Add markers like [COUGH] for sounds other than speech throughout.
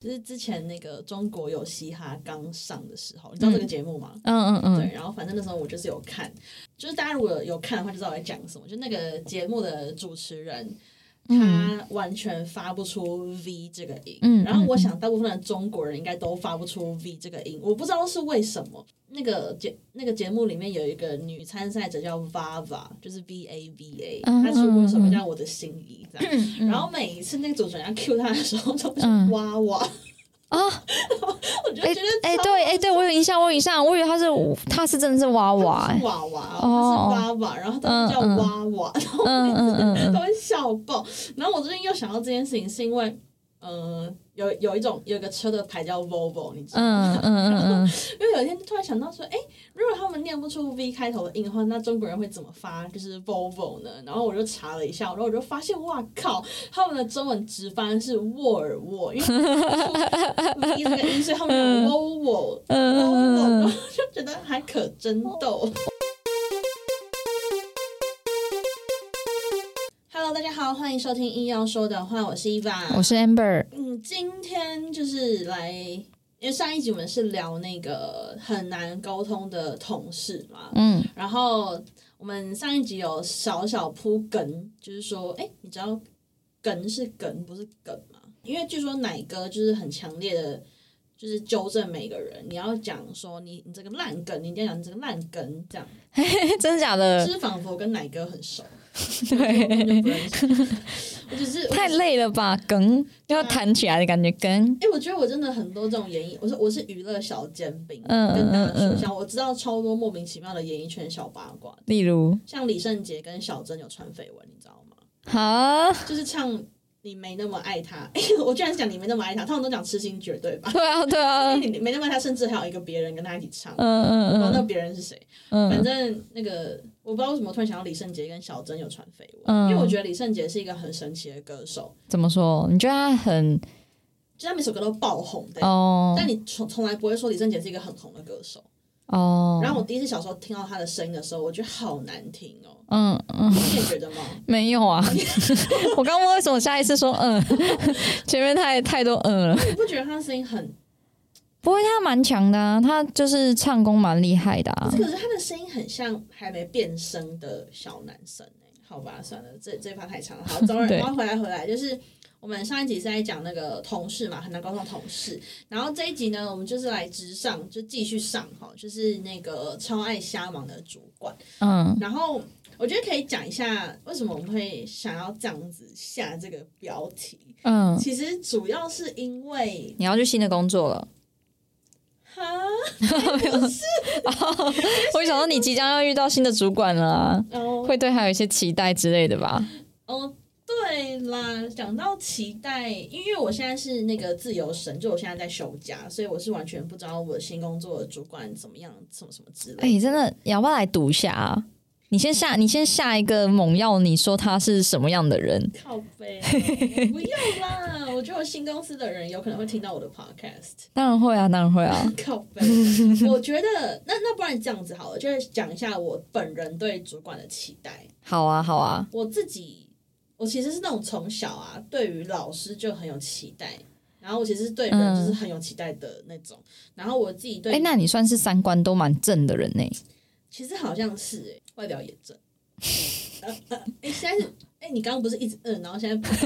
就是之前那个中国有嘻哈刚上的时候，你知道这个节目吗？嗯嗯嗯对，嗯，然后反正那时候我就是有看，就是大家如果有看的话，就知道我在讲什么。就那个节目的主持人，他完全发不出 V 这个音，嗯然后我想大部分的中国人应该都发不出 V 这个音，我不知道是为什么。那个节那个节目里面有一个女参赛者叫 Vava，就是 V A V A，嗯她出过一首歌叫《我的心意》这样。然后每一次那个主持人要 cue 她的时候，都是嗯。哇哇，啊，[LAUGHS] 我就哎觉得超哎对哎对，我有印象，我有印象，我以为他是他是真的是娃娃，娃娃，哦它是娃娃，然后它叫娃娃，然后嗯嗯嗯嗯。都会笑爆。然后我最近又想到这件事情，是因为呃，有有一种有一个车的牌叫 Volvo，你知道吗？嗯嗯嗯嗯，[LAUGHS] 因为有一天突然想到说，哎，如果他们念不出 V 开头的音的话，那中国人会怎么发就是 Volvo 呢？然后我就查了一下，然后我就发现，哇靠，他们的中文直翻是沃尔沃，因为 V 这个音，所以他们有 Volvo。嗯就觉得还可真逗。好，欢迎收听硬要说的话，我是伊娃。我是 Amber，嗯，今天就是来，因为上一集我们是聊那个很难沟通的同事嘛，嗯然后我们上一集有小小铺梗，就是说，哎，你知道梗是梗不是梗吗？因为据说奶哥就是很强烈的。就是纠正每个人，你要讲说你你这个烂梗，你一定要讲你这个烂梗，这样，[LAUGHS] 真的假的就？是仿佛跟奶哥很熟，[LAUGHS] 对。我只是太累了吧，梗要弹起来的感觉，梗，哎、我觉得我真的很多这种演艺，我是我是娱乐小煎饼，嗯跟大家嗯嗯。说一下，我知道超多莫名其妙的演艺圈小八卦，例如，像李圣杰跟小珍有传绯闻，你知道吗？好，就是唱你没那么爱他，哎、[LAUGHS] 我居然讲你没那么爱他，他们都讲痴心绝对吧？对啊对啊，你没那么爱他，甚至还有一个别人跟他一起唱，嗯我不知道那嗯别人是谁。反嗯正那个我不知道为什么突然想到李圣杰跟小珍有传绯闻，嗯因为我觉得李圣杰是一个很神奇的歌手，怎么说？你觉得他很就他每首歌都爆红的。哦但你从从来不会说李圣杰是一个很红的歌手。哦？然后我第一次小时候听到他的声音的时候，我觉得好难听哦。嗯嗯，你也觉得吗？[LAUGHS] 没有啊，[LAUGHS] 我刚问为什么下一次说嗯，前面太太多嗯了。你不觉得他的声音很？不会，他蛮强的啊，他就是唱功蛮厉害的啊可。是他的声音很像还没变声的小男生哎、好吧，算了，这这一趴太长了。好，总而对我要回来回来，就是我们上一集是在讲那个同事嘛，很难沟通同事。然后这一集呢，我们就是来直上，就继续上哈，就是那个超爱瞎忙的主管。嗯然后我觉得可以讲一下为什么我们会想要这样子下这个标题。嗯，其实主要是因为你要去新的工作了。[LAUGHS] 哈，我想到你即将要遇到新的主管了会对他有一些期待之类的吧？哦，对啦，讲到期待，因为我现在是那个自由神，就我现在在休假，所以我是完全不知道我的新工作的主管怎么样，什么什么之类的。哎、真的要不要来读一下啊？你先下，你先下一个猛药，你说他是什么样的人？靠背、啊，不要啦！[LAUGHS] 我觉得我新公司的人有可能会听到我的 podcast。当然会啊，当然会啊。[LAUGHS] 靠背，我觉得那那不然这样子好了，就是讲一下我本人对主管的期待。好啊，好啊。我自己，我其实是那种从小啊，对于老师就很有期待，然后我其实是对人就是很有期待的那种。然后我自己对，哎、那你算是三观都蛮正的人呢、其实好像是哎、外表也正。[LAUGHS] 哎、现在是哎、你刚刚不是一直嗯，然后现在 [LAUGHS]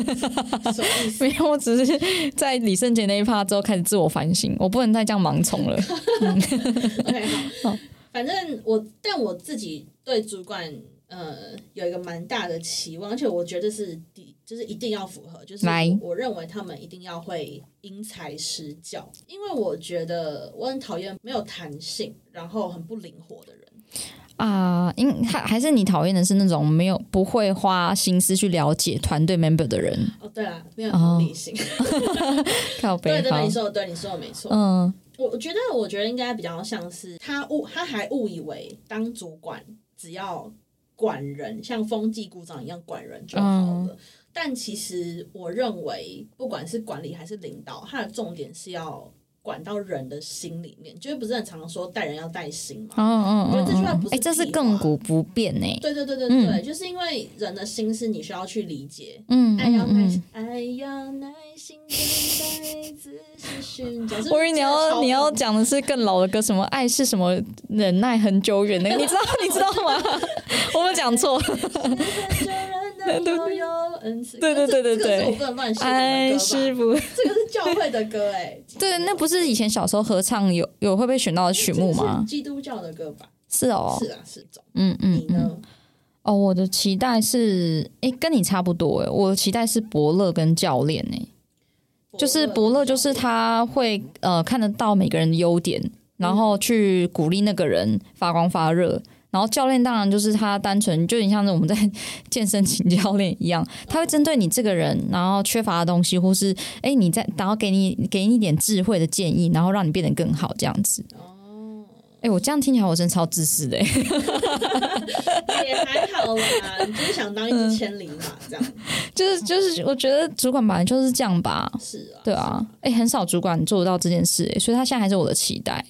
什么意思？没有，我只是在李圣杰那一趴之后开始自我反省，我不能再这样盲从了。[LAUGHS] OK，好，反正我，但我自己对主管呃有一个蛮大的期望，而且我觉得是第就是一定要符合，就是来我我认为他们一定要会因材施教，因为我觉得我很讨厌没有弹性，然后很不灵活的人。啊，因还还是你讨厌的是那种没有不会花心思去了解团队 member 的人，哦，对啦，没有同理心。[LAUGHS] 靠背对对，你说的对，你说的没错。嗯我我觉得，我觉得应该比较像是他误，他还误以为当主管只要管人，像风纪股长一样管人就好了。但其实我认为，不管是管理还是领导，他的重点是要管到人的心里面，就是不是很常说待人要带心嘛？嗯嗯我觉得这句话不，是哎，这是亘古不变呢。对对对对嗯对，就是因为人的心是你需要去理解。嗯爱要耐心，。爱要耐心等待，仔细寻找。我以为你要你要讲。的是更老的歌，什么爱是什么忍耐很久远那个，你知道你知道吗？[LAUGHS] 我 [LAUGHS] [LAUGHS] 对对对对对对我不能乱写的歌吧？是不？这个是教会的歌哎，对，那不是以前小时候合唱有有会被选到的曲目这个吗？基督教的歌吧？是哦，是啊，是种。嗯嗯嗯。你呢？哦，我的期待是，哎，跟你差不多哎，我的期待是伯乐跟教练哎，就是伯乐就是他会呃看得到每个人的优点，然后去鼓励那个人发光发热。然后教练当然就是他单纯就有点像是我们在健身请教练一样，他会针对你这个人，然后缺乏的东西，或是诶你在，然后给你给你一点智慧的建议，然后让你变得更好这样子。哦，诶，我这样听起来我真的超自私的诶。也还好啦，你就是想当一只千里马这样。[LAUGHS] 就是就是，我觉得主管本来就是这样吧。是啊，对啊，哎、很少主管做得到这件事、诶所以他现在还是我的期待。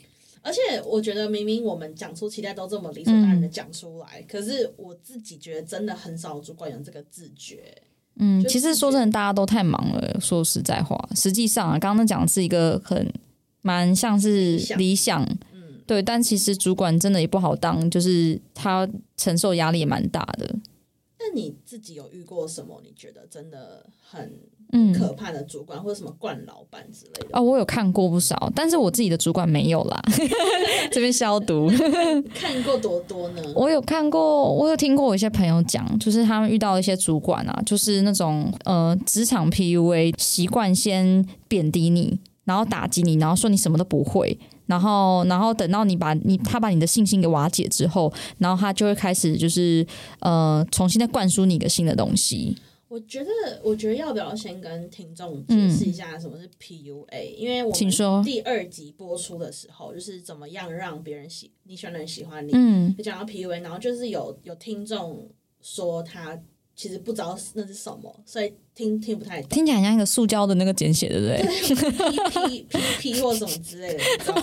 而且我觉得明明我们讲出期待都这么理所当然的讲出来，可是我自己觉得真的很少主管有这个自觉。嗯，其实说真的，大家都太忙了。说实在话，实际上啊，刚刚讲的是一个很蛮像是想理想，嗯，对，但其实主管真的也不好当，就是他承受压力也蛮大的。那你自己有遇过什么你觉得真的很嗯，可怕的主管，或者什么惯老板之类的？哦，我有看过不少，但是我自己的主管没有啦。[LAUGHS] 这边消毒。看过多多呢？我有看过，我有听过我一些朋友讲，就是他们遇到一些主管啊，就是那种呃职场 PUA，习惯先贬低你，然后打击你，然后说你什么都不会，然后然后等到你把你他把你的信心给瓦解之后，然后他就会开始就是呃重新再灌输你一个新的东西。我觉得，我觉得要不要先跟听众解释一下什么是 PUA？、因为我们请说第二集播出的时候，就是怎么样让别人喜你喜欢的人喜欢你，嗯就讲到 PUA，然后就是有有听众说他其实不知道那是什么，所以听听不太懂听起来很像一个塑胶的那个简写，对不对？P P P 或什么之类的，你知道。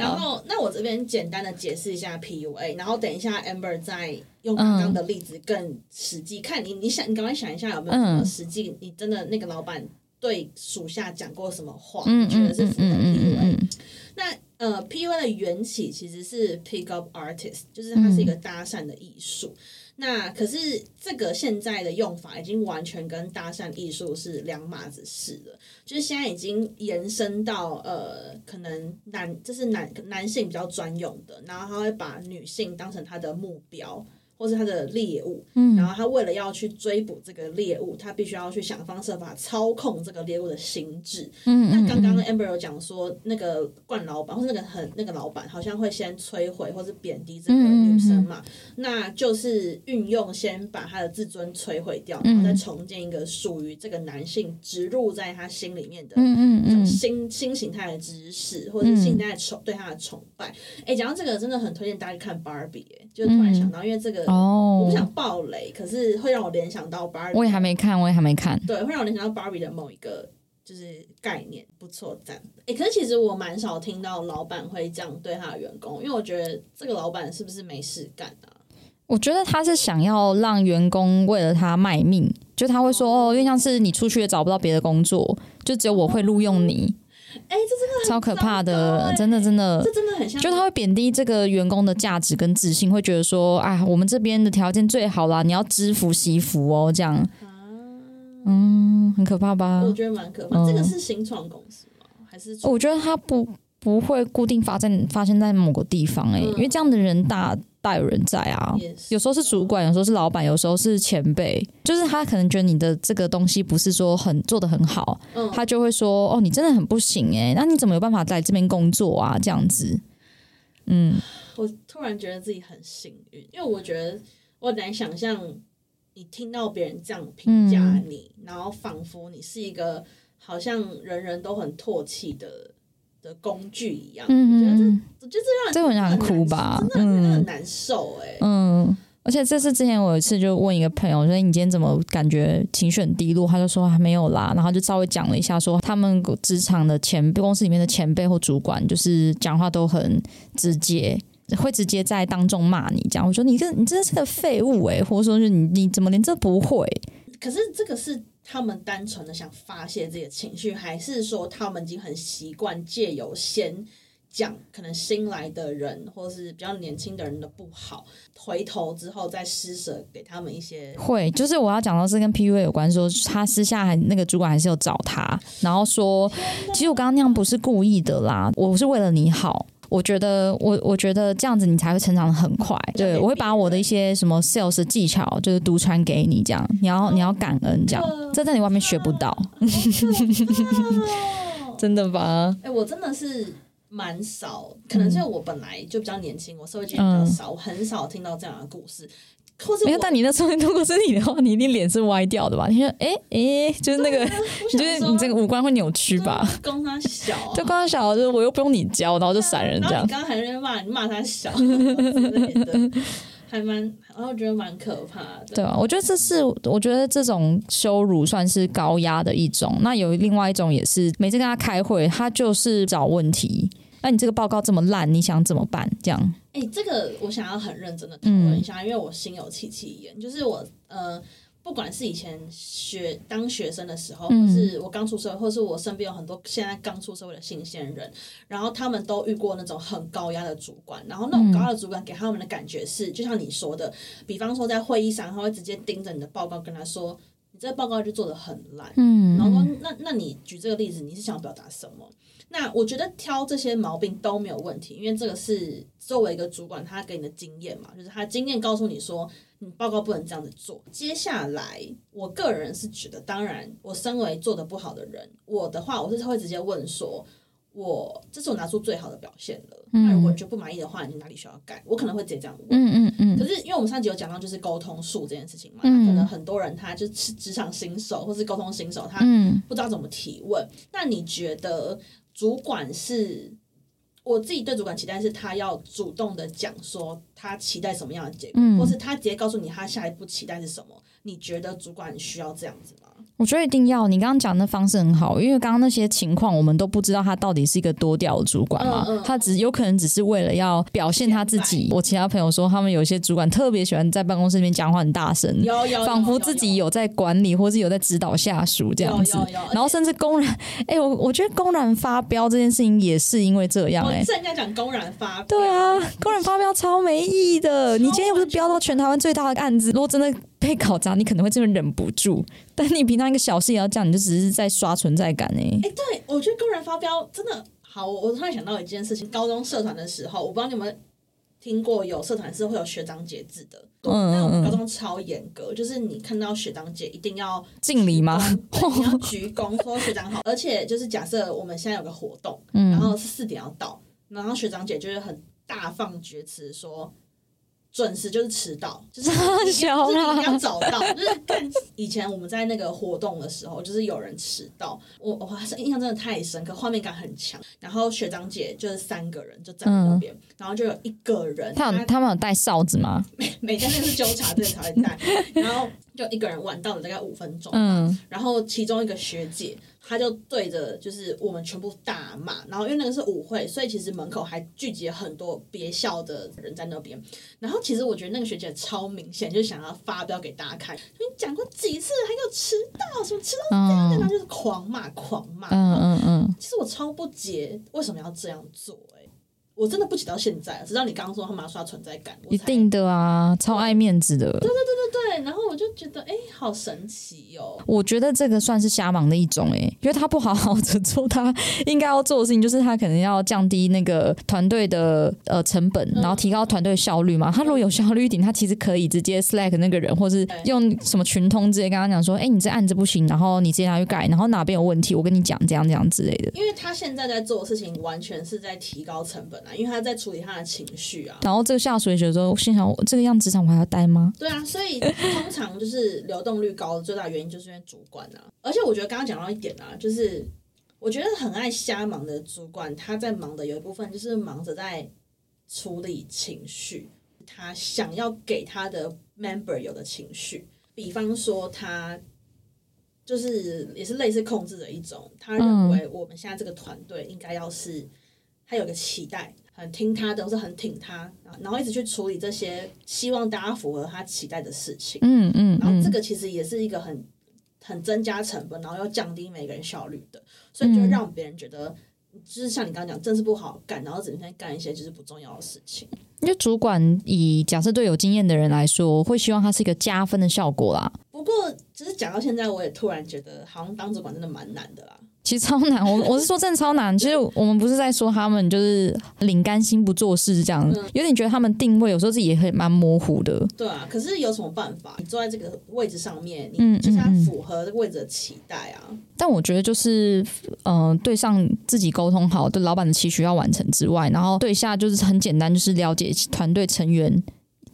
然后，那我这边简单的解释一下 PUA，然后等一下 Amber 再用刚刚的例子更实际，看你你想你赶快想一下有没有什么嗯实际，你真的那个老板对属下讲过什么话，嗯你是符合 PUA？、那呃，PUA 的缘起其实是 pick up artist，就是它是一个搭讪的艺术。那可是这个现在的用法已经完全跟搭讪艺术是两码子事了，就是现在已经延伸到呃，可能男这是男男性比较专用的，然后他会把女性当成他的目标。或是他的猎物，嗯。然后他为了要去追捕这个猎物，他必须要去想方设法操控这个猎物的心智，嗯那刚刚 Amber 有讲说，那个冠老板或是那个很那个老板，好像会先摧毁或是贬低这个女生嘛，那就是运用先把他的自尊摧毁掉，然后再重建一个属于这个男性植入在他心里面的新新形态的知识，或者是新形态的崇对他的崇拜。哎，讲到这个，真的很推荐大家去看 Barbie，哎，就突然想到，因为这个我不哦，想爆雷，可是会让我联想到 Barbie，我也还没看，我也还没看。对，会让我联想到 Barbie 的某一个就是概念，不错赞。哎、可是其实我蛮少听到老板会这样对他的员工，因为我觉得这个老板是不是没事干啊？我觉得他是想要让员工为了他卖命，就他会说哦，因为像是你出去也找不到别的工作，就只有我会录用你，哎、这真的超可怕的，欸真的真的这。真的很像，就他会贬低这个员工的价值跟自信，会觉得说，啊，我们这边的条件最好啦，你要知福惜福哦，这样，啊，嗯，很可怕吧我？觉得蛮可怕。嗯这个是新创公司吗？还是我觉得他不不会固定发在发生在某个地方、欸，嗯。因为这样的人大大有人在啊。有时候是主管，有时候是老板，有时候是前辈，就是他可能觉得你的这个东西不是说很做的很好，嗯，他就会说哦，你真的很不行哎、那你怎么有办法在这边工作啊？这样子，嗯，我突然觉得自己很幸运，因为我觉得我很难想象你听到别人这样评价嗯。你，然后仿佛你是一个好像人人都很唾弃的的工具一样。嗯嗯，我觉得这让人这会让人哭吧真的很嗯难受哎、嗯，而且这次之前我有一次就问一个朋友说：“你今天怎么感觉情绪很低落？”他就说还没有啦，然后就稍微讲了一下，说他们职场的前公司里面的前辈或主管，就是讲话都很直接，会直接在当众骂你。这样我说你这你真的是个废物诶、或者说是你你怎么连这不会？可是这个是他们单纯的想发泄自己的情绪，还是说他们已经很习惯借由先讲可能新来的人或是比较年轻的人的不好，回头之后再施舍给他们一些会，就是我要讲到是跟 PUA 有关，说他私下还那个主管还是有找他，然后说，其实我刚刚那样不是故意的啦，我是为了你好。我觉得我我觉得这样子你才会成长的很快。对，我会把我的一些什么 sales 技巧就是独传给你，这样你要你要感恩，这样这在你外面学不到，[LAUGHS] 真的吧？哎、我真的是蛮少，可能是我本来就比较年轻，我社会经验比较少，我很少听到这样的故事，或是没有，但你那时候如果是你的话，你一定脸是歪掉的吧？你说，哎、哎、就是那个，你觉得你这个五官会扭曲吧？供他小、啊，就刚刚小，就是我又不用你教，然后就闪人这样你。刚刚还在骂你骂他小之类的，还蛮，然后我觉得蛮可怕的。对啊，我觉得这是我觉得这种羞辱算是高压的一种。那有另外一种也是，每次跟他开会，他就是找问题。那你这个报告这么烂，你想怎么办？这样，哎、这个我想要很认真的讨论一下，因为我心有戚戚焉。就是我呃，不管是以前学当学生的时候，是我刚出社会，或是我身边有很多现在刚出社会的新鲜人，然后他们都遇过那种很高压的主管，然后那种高压的主管给他们的感觉是，就像你说的，比方说在会议上，他会直接盯着你的报告，跟他说。你这个报告就做的很烂，嗯然后说那那你举这个例子，你是想表达什么？那我觉得挑这些毛病都没有问题，因为这个是作为一个主管他给你的经验嘛，就是他经验告诉你说，你报告不能这样子做。接下来，我个人是觉得，当然，我身为做的不好的人，我的话我是会直接问说。我这是我拿出最好的表现了。那如果你觉得不满意的话，你哪里需要改？我可能会直接这样问。嗯嗯嗯可是因为我们上集有讲到，就是沟通术这件事情嘛，嗯可能很多人他就是职场新手或是沟通新手，他嗯不知道怎么提问。那你觉得主管是？我自己对主管期待是他要主动的讲说他期待什么样的结果，嗯或是他直接告诉你他下一步期待是什么。你觉得主管需要这样子吗？我觉得一定要。你刚刚讲的方式很好，因为刚刚那些情况我们都不知道他到底是一个多屌的主管嘛，嗯嗯他只有可能只是为了要表现他自己。我其他朋友说，他们有些主管特别喜欢在办公室里面讲话很大声，有有，仿佛自己有有在管理，或是有在指导下属这样子然后甚至公然，哎、我我觉得公然发飙这件事情也是因为这样、哎。我是人家讲公然发飙，对啊，公然发飙超没意义的。你今天又不是飙到全台湾最大的案子，如果真的被搞砸，你可能会真的忍不住。[LAUGHS] 但你平常一个小事也要这样，你就只是在刷存在感哎、哎、对，我觉得公然发飙真的好。我我突然想到一件事情，高中社团的时候，我不知道你们听过，有社团是会有学长姐制的。嗯嗯那我们高中超严格，就是你看到学长姐一定要 [LAUGHS] 敬礼吗？你要鞠躬说学长好。[LAUGHS] 而且就是假设我们现在有个活动，嗯然后是四点要到，然后学长姐就是很大放厥词说。准时就是迟到，就是 [LAUGHS] 你小就是你一定要啦早到。就是看以前我们在那个活动的时候，就是有人迟到，我我印象真的太深刻，画面感很强。然后学长姐就是三个人就站在那边，然后就有一个人嗯他有他们有带哨子吗？每 [LAUGHS] 每天那是纠察队才会带，然后就一个人晚到了大概五分钟，嗯然后其中一个学姐，她就对着就是我们全部大骂，然后因为那个是舞会，所以其实门口还聚集了很多别校的人在那边。然后其实我觉得那个学姐超明显，就想要发飙给大家看，你讲过几次还给我迟到，什么迟到这样的，然后就是狂骂狂骂。嗯嗯嗯，其实我超不解为什么要这样做、欸，我真的不解到现在，直到你刚刚说他们要刷存在感，一定的啊，超爱面子的。对对对对对，然后我就觉得，哎、好神奇哦。我觉得这个算是瞎忙的一种哎、因为他不好好的做他应该要做的事情，就是他可能要降低那个团队的呃成本，然后提高团队效率嘛。他如果有效率一点，他其实可以直接 slack 那个人，或是用什么群通直接跟他讲说，哎、你这案子不行，然后你直接拿去改，然后哪边有问题，我跟你讲，这样这样之类的。因为他现在在做的事情完全是在提高成本啊，因为他在处理他的情绪啊。然后这个下属也觉得说，心想这个样职场我还要待吗？对啊，所以通常就是流动率高的最大原因就是因为主管啊。而且我觉得刚刚讲到一点啊，就是我觉得很爱瞎忙的主管，他在忙的有一部分就是忙着在处理情绪。他想要给他的 member 有的情绪，比方说他就是也是类似控制的一种，他认为我们现在这个团队应该要是他有个期待，很听他的，或是很挺他，然后一直去处理这些希望大家符合他期待的事情。嗯嗯然后嗯这个其实也是一个很很增加成本，然后要降低每个人效率的，所以就让别人觉得，就是像你刚刚讲，正事不好干，然后整天干一些就是不重要的事情。因为主管以假设对有经验的人来说，会希望它是一个加分的效果啦。不过，其实讲到现在，我也突然觉得，好像当主管真的蛮难的啦。其实超难，我我是说真的超难。其实我们不是在说他们就是领干心不做事这样，有点觉得他们定位有时候自己也很蛮模糊的。对啊，可是有什么办法？你坐在这个位置上面，嗯你就是要符合这个位置的期待啊。但我觉得就是，嗯、对上自己沟通好，对老板的期许要完成之外，然后对下就是很简单，就是了解团队成员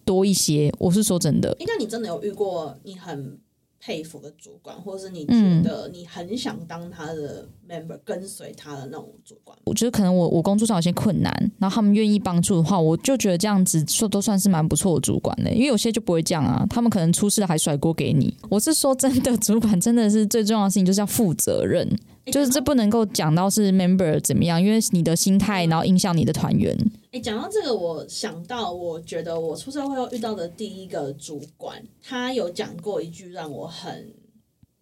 多一些。我是说真的，诶那你真的有遇过你很佩服的主管，或者是你觉嗯得你很想当他的 member，跟随他的那种主管？我觉得可能我我工作上有些困难，然后他们愿意帮助的话，我就觉得这样子说都算是蛮不错的主管的。因为有些就不会这样啊，他们可能出事了还甩锅给你。我是说真的，[LAUGHS] 主管真的是最重要的事情就是要负责任，诶就是这不能够讲到是 member 怎么样，因为你的心态，然后影响你的团员。哎，讲到这个，我想到，我觉得我出社会后遇到的第一个主管，他有讲过一句让我很、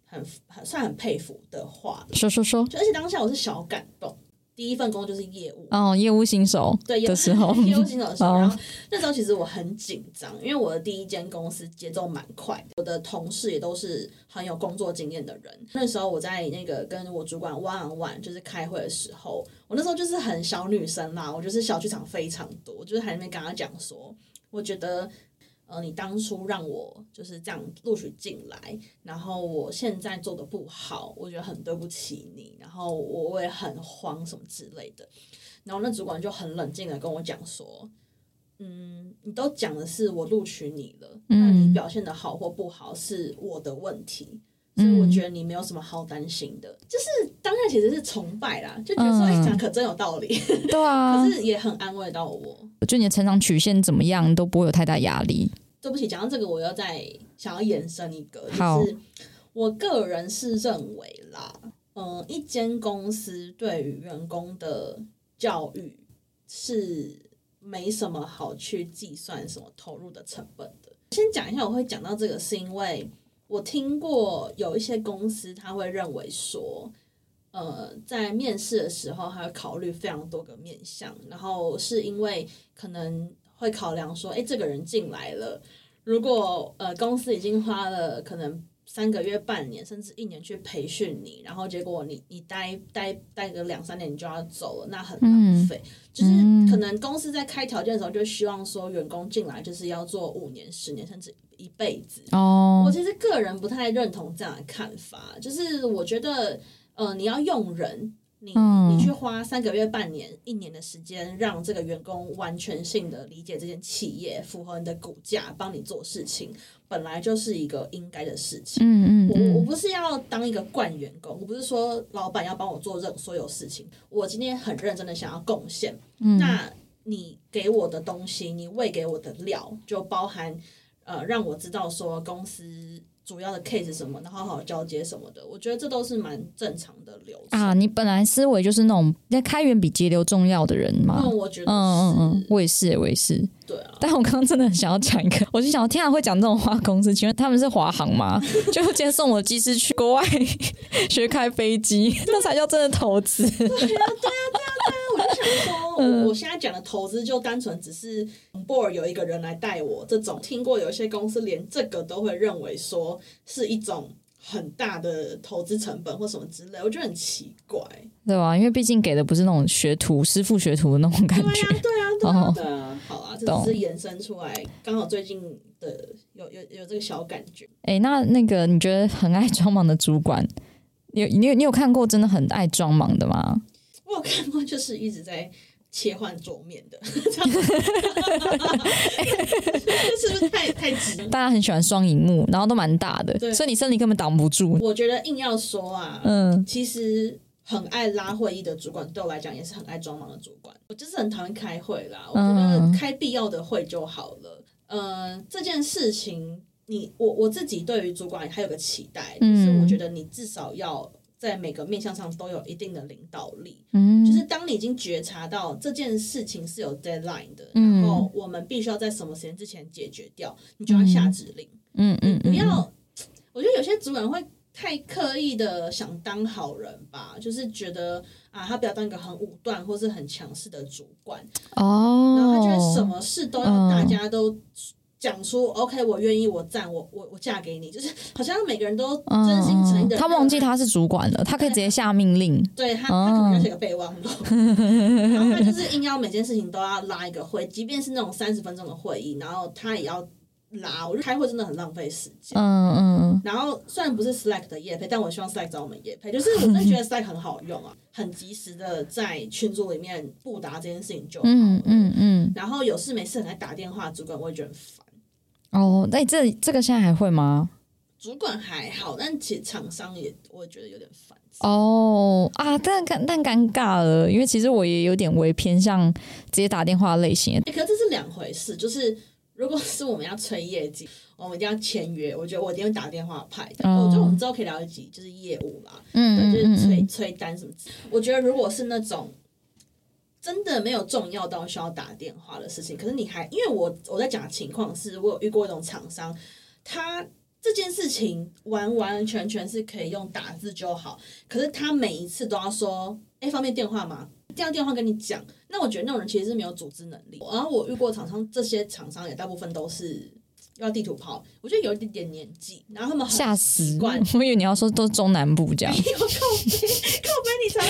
很、很算很佩服的话，说说说，就而且当下我是小感动。第一份工作就是业务，哦，业务新手对的时候，业务新手的时候，[LAUGHS] 哦然后那时候其实我很紧张，因为我的第一间公司节奏蛮快的，我的同事也都是很有工作经验的人。那时候我在那个跟我主管 one on one 就是开会的时候，我那时候就是很小女生啦，我就是小剧场非常多，我就是还在那边跟他讲说，我觉得。呃，你当初让我就是这样录取进来，然后我现在做的不好，我觉得很对不起你，然后我我也很慌什么之类的。然后那主管就很冷静的跟我讲说，嗯，你都讲的是我录取你了，那你表现的好或不好是我的问题，所以我觉得你没有什么好担心的。就是当下其实是崇拜啦，就觉得说，哎、讲可真有道理，[LAUGHS] 对啊可，是也很安慰到我。就你的成长曲线怎么样都不会有太大压力。对不起，讲到这个，我要再想要延伸一个，就是我个人是认为啦，嗯、一间公司对于员工的教育是没什么好去计算什么投入的成本的。先讲一下，我会讲到这个，是因为我听过有一些公司他会认为说，呃，在面试的时候，他会考虑非常多个面向，然后是因为可能会考量说，哎，这个人进来了，如果呃公司已经花了可能三个月、半年甚至一年去培训你，然后结果你你待待待个两三年你就要走了，那很浪费。就是可能公司在开条件的时候，就希望说员工进来就是要做五年、十年甚至一辈子。哦我，其实个人不太认同这样的看法，就是我觉得，呃，你要用人，你、嗯你去花三个月、半年、一年的时间，让这个员工完全性的理解这间企业，符合你的骨架，帮你做事情，本来就是一个应该的事情。嗯嗯我我嗯，不是要当一个惯员工，我不是说老板要帮我做任所有事情，我今天很认真的想要贡献，嗯那你给我的东西，你喂给我的料，就包含呃让我知道说公司主要的 case 是什么，然后好好交接什么的，我觉得这都是蛮正常的流程。啊，你本来思维就是那种那开源比节流重要的人嘛。那我觉得，嗯嗯嗯，我也是，我也是。对啊，但我刚刚真的很想要讲一个，我就想，天啊，会讲这种话公司，请问他们是华航吗？就今天送我技师去国外 [LAUGHS] 学开飞机，那才叫真的投资。我就想说，嗯我我现在讲的投资就单纯只是 board 有一个人来带我这种，听过有一些公司连这个都会认为说是一种很大的投资成本或什么之类，我觉得很奇怪。对吧？因为毕竟给的不是那种学徒、师傅学徒的那种感对啊，觉。对啊，对啊哦，对啊。好啊，这只是延伸出来，刚好最近的有有有这个小感觉。哎、那那个你觉得很爱装忙的主管，你有你有你有看过真的很爱装忙的吗？我有看过，就是一直在切换桌面的，[LAUGHS] 这样是不是太太直？大家很喜欢双荧幕，然后都蛮大的，所以你身体根本挡不住。我觉得硬要说啊，嗯，其实很爱拉会议的主管，对我来讲也是很爱装忙的主管。我就是很讨厌开会啦，我觉得嗯开必要的会就好了。呃，这件事情，你我我自己对于主管还有个期待，嗯就是我觉得你至少要在每个面向上都有一定的领导力。嗯，就是当你已经觉察到这件事情是有 deadline 的，嗯。然后我们必须要在什么时间之前解决掉，你就要下指令，嗯嗯嗯，不要。我觉得有些主管会太刻意的想当好人吧，就是觉得啊，他不要当一个很武断或是很强势的主管，哦，然后他觉得什么事都要嗯。大家都讲出、OK，我愿意，我赞，我我我嫁给你，就是好像每个人都真心诚意的、嗯他忘记他是主管了，他可以直接下命令。对他，他可能要写个备忘录，[LAUGHS] 然后他就是硬要每件事情都要拉一个会，即便是那种三十分钟的会议，然后他也要拉。我觉得开会真的很浪费时间。嗯嗯然后虽然不是 Slack 的业配，但我希望 Slack 找我们业配，就是我真的觉得 Slack 很好用啊，很及时的在群组里面布达这件事情就好了。嗯嗯嗯，然后有事没事很爱打电话，主管我也觉得很烦。哦，那这这个现在还会吗？主管还好，但其实厂商也我也觉得有点烦。哦啊，但尴但尴尬了，因为其实我也有点微偏向直接打电话类型。欸可是这是两回事，就是如果是我们要催业绩，我们一定要签约，我觉得我一定会打电话派的。哦我觉得我们之后可以聊一集，就是业务啦，嗯对，就是嗯催嗯催单什么。我觉得如果是那种真的没有重要到需要打电话的事情，可是你还因为我我在讲的情况是我有遇过一种厂商，他这件事情完完全全是可以用打字就好，可是他每一次都要说，哎，方便电话吗？这样电话跟你讲，那我觉得那种人其实是没有组织能力。然后我遇过厂商，这些厂商也大部分都是要地图炮，我觉得有一点点年纪，然后他们很吓死习惯，[LAUGHS] 我以为你要说都是中南部这样。[LAUGHS] 有靠背，靠背你才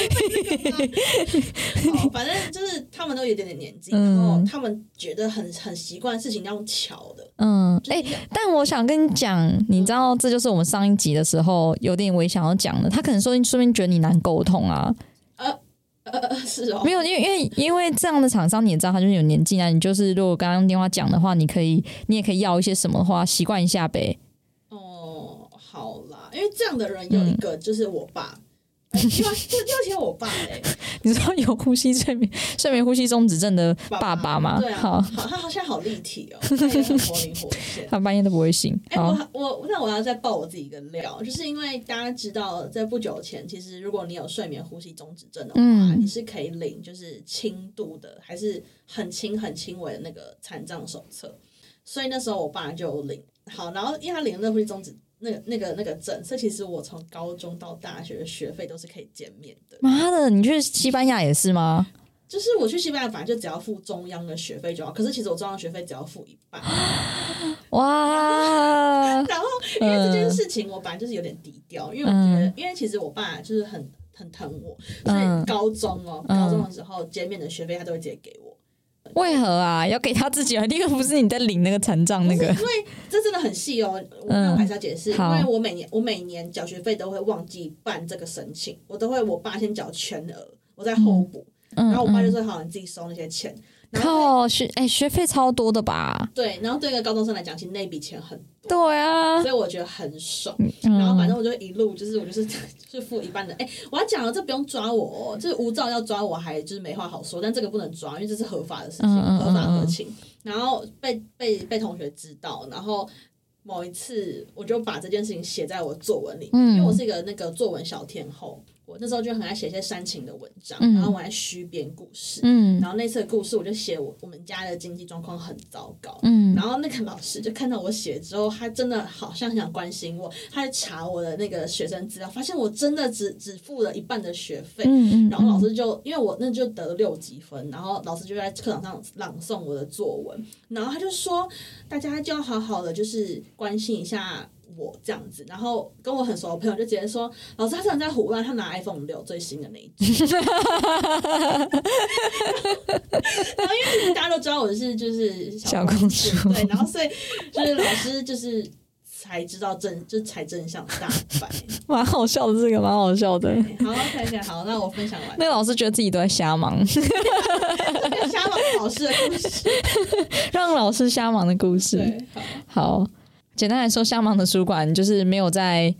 会 [LAUGHS] 反正就是他们都有一点点年纪，嗯然后他们觉得很很习惯事情要用巧的。嗯，哎、就是但我想跟你讲，你知道，这就是我们上一集的时候有点微想要讲的。他可能说说明觉得你难沟通啊，[LAUGHS] 是哦，没有，因为因为因为这样的厂商你也知道，他就是有年纪啊。你就是如果刚刚电话讲的话，你可以你也可以要一些什么的话，习惯一下呗。哦，好啦，因为这样的人有一个就是我爸，就就提我爸嘞，[LAUGHS] 你知道有呼吸睡眠睡眠呼吸中止症的爸爸吗？对啊，好好，，他好像好立体哦，他也很活灵活现。[LAUGHS] 他半夜都不会醒。哎、好，我我那我要再爆我自己一个料，就是因为大家知道，在不久前，其实如果你有睡眠呼吸中止症的话，嗯你是可以领就是轻度的，还是很轻很轻微的那个残障手册。所以那时候我爸就领，好，然后因为他领了那吸中止那个那个那个证，所以其实我从高中到大学的学费都是可以减免的。妈的，你去西班牙也是吗？就是我去西班牙，反正就只要付中央的学费就好。可是其实我中央学费只要付一半。[GASPS] 哇，[LAUGHS] 然后因为这件事情，我本来就是有点低调，因为我觉得，因为其实我爸就是很很疼我，所嗯以高中哦，嗯高中的时候减免的学费他都会直接给我。为何啊？要给他自己啊？第一个不是你在领那个残障那个，因为这真的很细哦，我那我还是要解释，因为我每年我每年缴学费都会忘记办这个申请，我都会我爸先缴全额，我再后补，嗯然后我爸就嗯说好，你自己收那些钱。靠学哎、学费超多的吧？对，然后对一个高中生来讲，其实那笔钱很多，对啊，所以我觉得很爽。嗯然后反正我就一路就是我就是 [LAUGHS] 是付一半的，哎、我要讲了，这不用抓我哦，就是无照要抓我还就是没话好说，但这个不能抓，因为这是合法的事情，嗯嗯嗯合法合情。然后被被被同学知道，然后某一次我就把这件事情写在我作文里面，嗯因为我是一个那个作文小天后，我那时候就很爱写一些煽情的文章，嗯然后我还虚编故事。嗯然后那次的故事，我就写我我们家的经济状况很糟糕，嗯然后那个老师就看到我写之后，他真的好像很想关心我，他在查我的那个学生资料，发现我真的只只付了一半的学费。嗯嗯，然后老师就因为我那就得了六级分，然后老师就在课堂上朗诵我的作文，然后他就说大家就要好好的就是关心一下我这样子，然后跟我很熟的朋友就直接说老师他真的在胡乱，他拿 iPhone 六最新的那一只，[LAUGHS] 然后因为大家都知道我是就是小公主对，然后所以就是老师就是才知道真就才真相大白。[LAUGHS] 蛮好笑的，这个蛮好笑的。好，OK OK，好，那我分享完那个老师觉得自己都在瞎忙，[LAUGHS] 这个瞎忙老师的故事。让老师瞎忙的故事。对，好。好，简单来说，瞎忙的主管就是没有在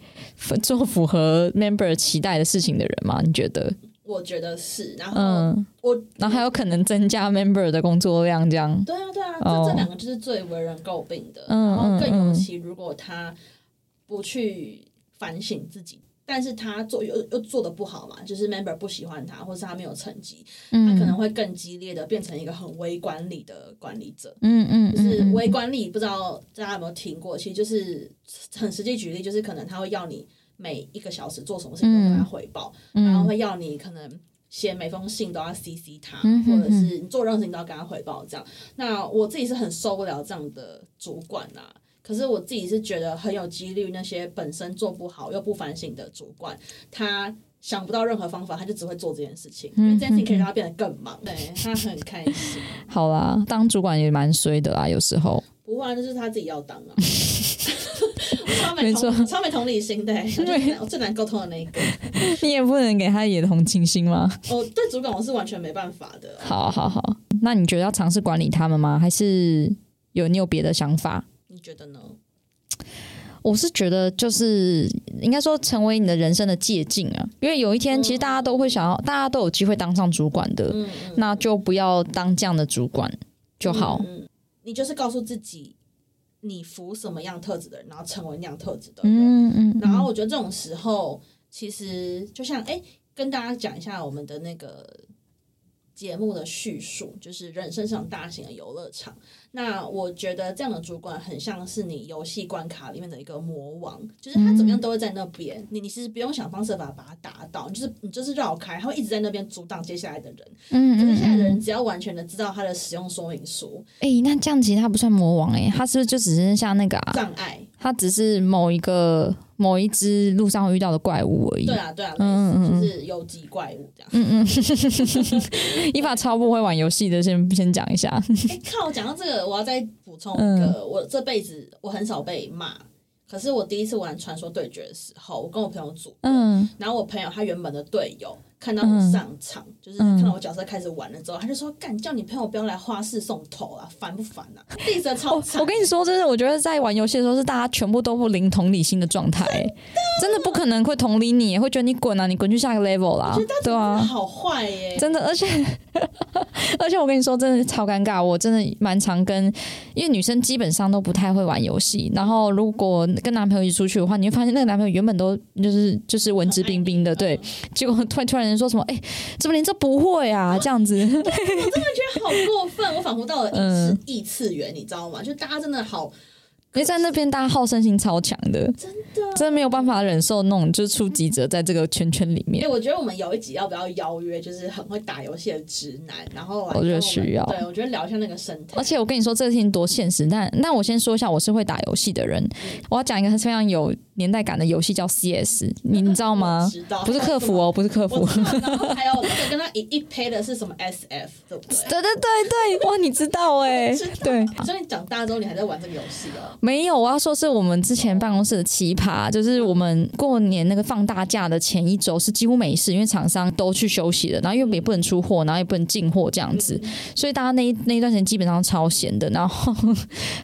做符合 member 期待的事情的人嘛？你觉得？我觉得是，然后嗯，我，然后还有可能增加 member 的工作量，这样。对啊对啊，就，这哦这两个就是最为人诟病的。嗯然后更尤其如果他不去反省自己，但是他做又又做的不好嘛，就是 member 不喜欢他，或是他没有成绩，他可能嗯会更激烈的变成一个很微管理的管理者。嗯嗯就是嗯微管理，不知道大家有没有听过？其实就是很实际举例，就是可能他会要你每一个小时做什么事情都跟他汇报，然后会要你可能写每封信都要 CC 他，嗯或者是你做任何事情都要跟他汇报这样。那我自己是很受不了这样的主管啊。可是我自己是觉得很有几率，那些本身做不好又不反省的主管，他想不到任何方法，他就只会做这件事情，因为这件事情可以让他变得更忙，对他很开心。[LAUGHS] 好啦，当主管也蛮衰的啦，有时候。不会啊，就是他自己要当啊。[LAUGHS] 超没没错同超没同理心的、欸，我最难我最难沟通的那一个。[LAUGHS] 你也不能给他也同情心吗？哦对主管我是完全没办法的。好好好，那你觉得要尝试管理他们吗？还是有你有别的想法？你觉得呢？我是觉得就是应该说成为你的人生的借镜啊，因为有一天其实大家都会想要，大家都有机会当上主管的，嗯嗯，那就不要当这样的主管就好。你就是告诉自己，你服什么样特质的人，然后成为那样特质的人。嗯嗯然后我觉得这种时候，其实就像哎、跟大家讲一下我们的那个节目的叙述，就是人生是场大型的游乐场。那我觉得这样的主管很像是你游戏关卡里面的一个魔王，就是他怎么样都会在那边，你你其实不用想方设法把他打倒，你就是你就是绕开，他会一直在那边阻挡接下来的人。嗯可是现在的嗯人只要完全的知道他的使用说明书，哎、那这样其实他不算魔王哎、他是不是就只是像那个啊？障碍，他只是某一个某一只路上会遇到的怪物而已。对啊对啊，嗯嗯就是有机怪物这样。嗯嗯，[LAUGHS] 依法超不会玩游戏的，先先讲一下。[LAUGHS] 哎、靠！讲到这个，我要再补充一嗯个，我这辈子我很少被骂，可是我第一次玩传说对决的时候，我跟我朋友组，嗯，然后我朋友他原本的队友看到我上场，就是看到我角色开始玩了之后，他就说：“干，叫你朋友不要来花式送头啊，烦不烦啊？”第一次超惨，我跟你说，真的，我觉得在玩游戏的时候，是大家全部都不零同理心的状态，真的。[LAUGHS] 不可能会同理你，会觉得你滚啊，你滚去下一个 level 啦，对啊。好坏耶、真的，而且 [LAUGHS] 而且我跟你说，真的超尴尬。我真的蛮常跟，因为女生基本上都不太会玩游戏，然后如果跟男朋友一起出去的话，你会发现那个男朋友原本都就是就是文质彬彬的，对，结果突然突然人说什么，哎、怎么连这不会啊？这样子，[LAUGHS] 我真的觉得好过分，我仿佛到了异次、嗯异次元，你知道吗？就大家真的好因为在那边大家好胜心超强的，真的。真的没有办法忍受那种就是初级者在这个圈圈里哎、面。我觉得我们有一集要不要邀约，就是很会打游戏的直男，然后来我觉得需要对我觉得聊一下那个生态。而且我跟你说，这个事情多现实。但那我先说一下，我是会打游戏的人。我要讲一个非常有年代感的游戏，叫 CS，你 [LAUGHS] 你知道吗？知道，不是客服哦，[LAUGHS] 不是客服。然后还有那个跟他一一配的是什么 SF，对不对？对对对对，哇，你知道 [LAUGHS] 哎、对，所以你长大之后你还在玩这个游戏哦。没有，我要说是我们之前办公室的奇葩，就是我们过年那个放大假的前一周是几乎没事，因为厂商都去休息了，然后因为也不能出货，然后也不能进货这样子，所以大家那一那一段时间基本上超闲的。然后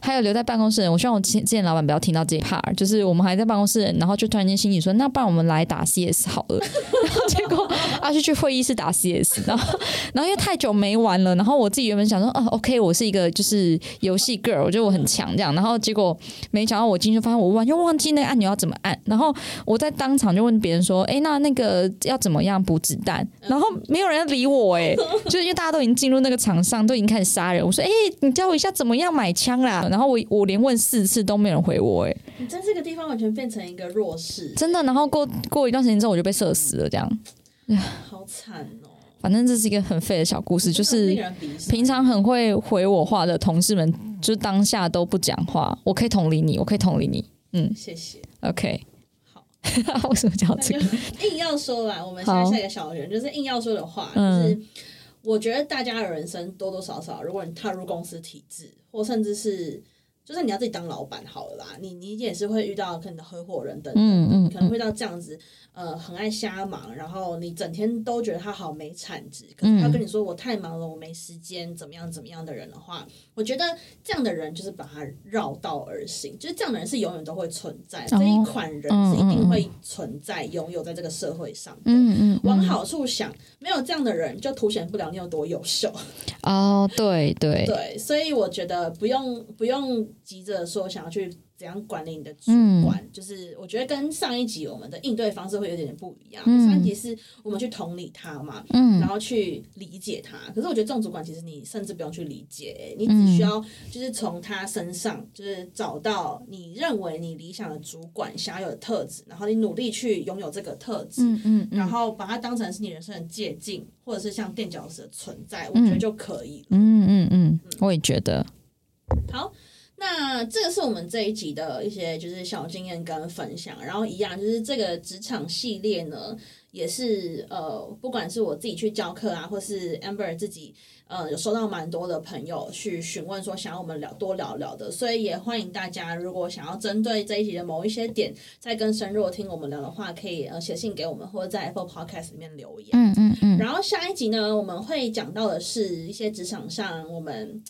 还有留在办公室的人，我希望我之前之前老板不要听到这一 part，就是我们还在办公室人，然后就突然间心里说，那不然我们来打 CS 好了。然后结果阿去去会议室打 CS，然后然后因为太久没玩了，然后我自己原本想说，哦，OK，我是一个就是游戏 girl，我觉得我很强这样，然后结果没想到我进去发现我完全忘记那个按钮要怎么按，然后我在当场就问别人说，哎，那那个要怎么样补子弹？然后没有人理我，哎，[LAUGHS] 就是因为大家都已经进入那个场上，都已经开始杀人，我说，哎，你教我一下怎么样买枪啦？然后我我连问四次都没有人回我，哎，你在这个地方完全变成一个弱势，真的。然后过过一段时间之后，我就被射死了，这样。好惨哦。反正这是一个很废的小故事，就是平常很会回我话的同事们，就当下都不讲话。我可以同理你，我可以同理你。嗯谢谢。OK，好，[LAUGHS] 为什么讲这个？硬要说啦，我们现在一个小人就是硬要说的话，嗯就是我觉得大家的人生多多少少，如果你踏入公司体制，或甚至是就是你要自己当老板好了啦，你你也是会遇到可能的合伙人等等，嗯嗯可能会到这样子，呃，很爱瞎忙，然后你整天都觉得他好没产值，可是他跟你说我太忙了，我没时间，怎么样怎么样的人的话，我觉得这样的人就是把他绕道而行，就是这样的人是永远都会存在，这一款人是一定会存在，拥有在这个社会上的。嗯嗯往嗯，好处想，没有这样的人，就凸显不了你有多优秀。哦，对对，对，所以我觉得不用不用急着说想要去怎样管理你的主嗯管，就是我觉得跟上一集我们的应对方式会有点点不一样。嗯上一集是我们去同理他嘛，嗯然后去理解他。可是我觉得这种主管其实你甚至不用去理解，你只需要就是从他身上就是找到你认为你理想的主管想要有的特质，然后你努力去拥有这个特质。嗯嗯嗯然后把它当成是你人生的借镜，或者是像垫脚石的存在，我觉得就可以了。嗯嗯嗯，我也觉得，好，那这个是我们这一集的一些就是小经验跟分享，然后一样就是这个职场系列呢，也是呃，不管是我自己去教课啊，或是 Amber 自己呃有收到蛮多的朋友去询问说想要我们聊多聊聊的，所以也欢迎大家如果想要针对这一集的某一些点再更深入地听我们聊的话，可以呃写信给我们，或者在 Apple Podcast 里面留言。嗯嗯嗯，然后下一集呢，我们会讲到的是一些职场上我们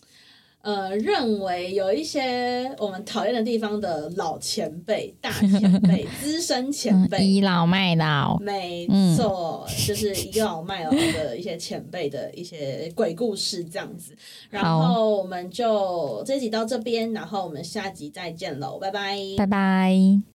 呃认为有一些我们讨厌的地方的老前辈、大前辈、资深前 [LAUGHS] 嗯辈。倚老卖老，没错，就是倚老卖老的一些前辈的一些鬼故事这样子。然后我们就这一集到这边，然后我们下集再见喽，拜拜。拜拜。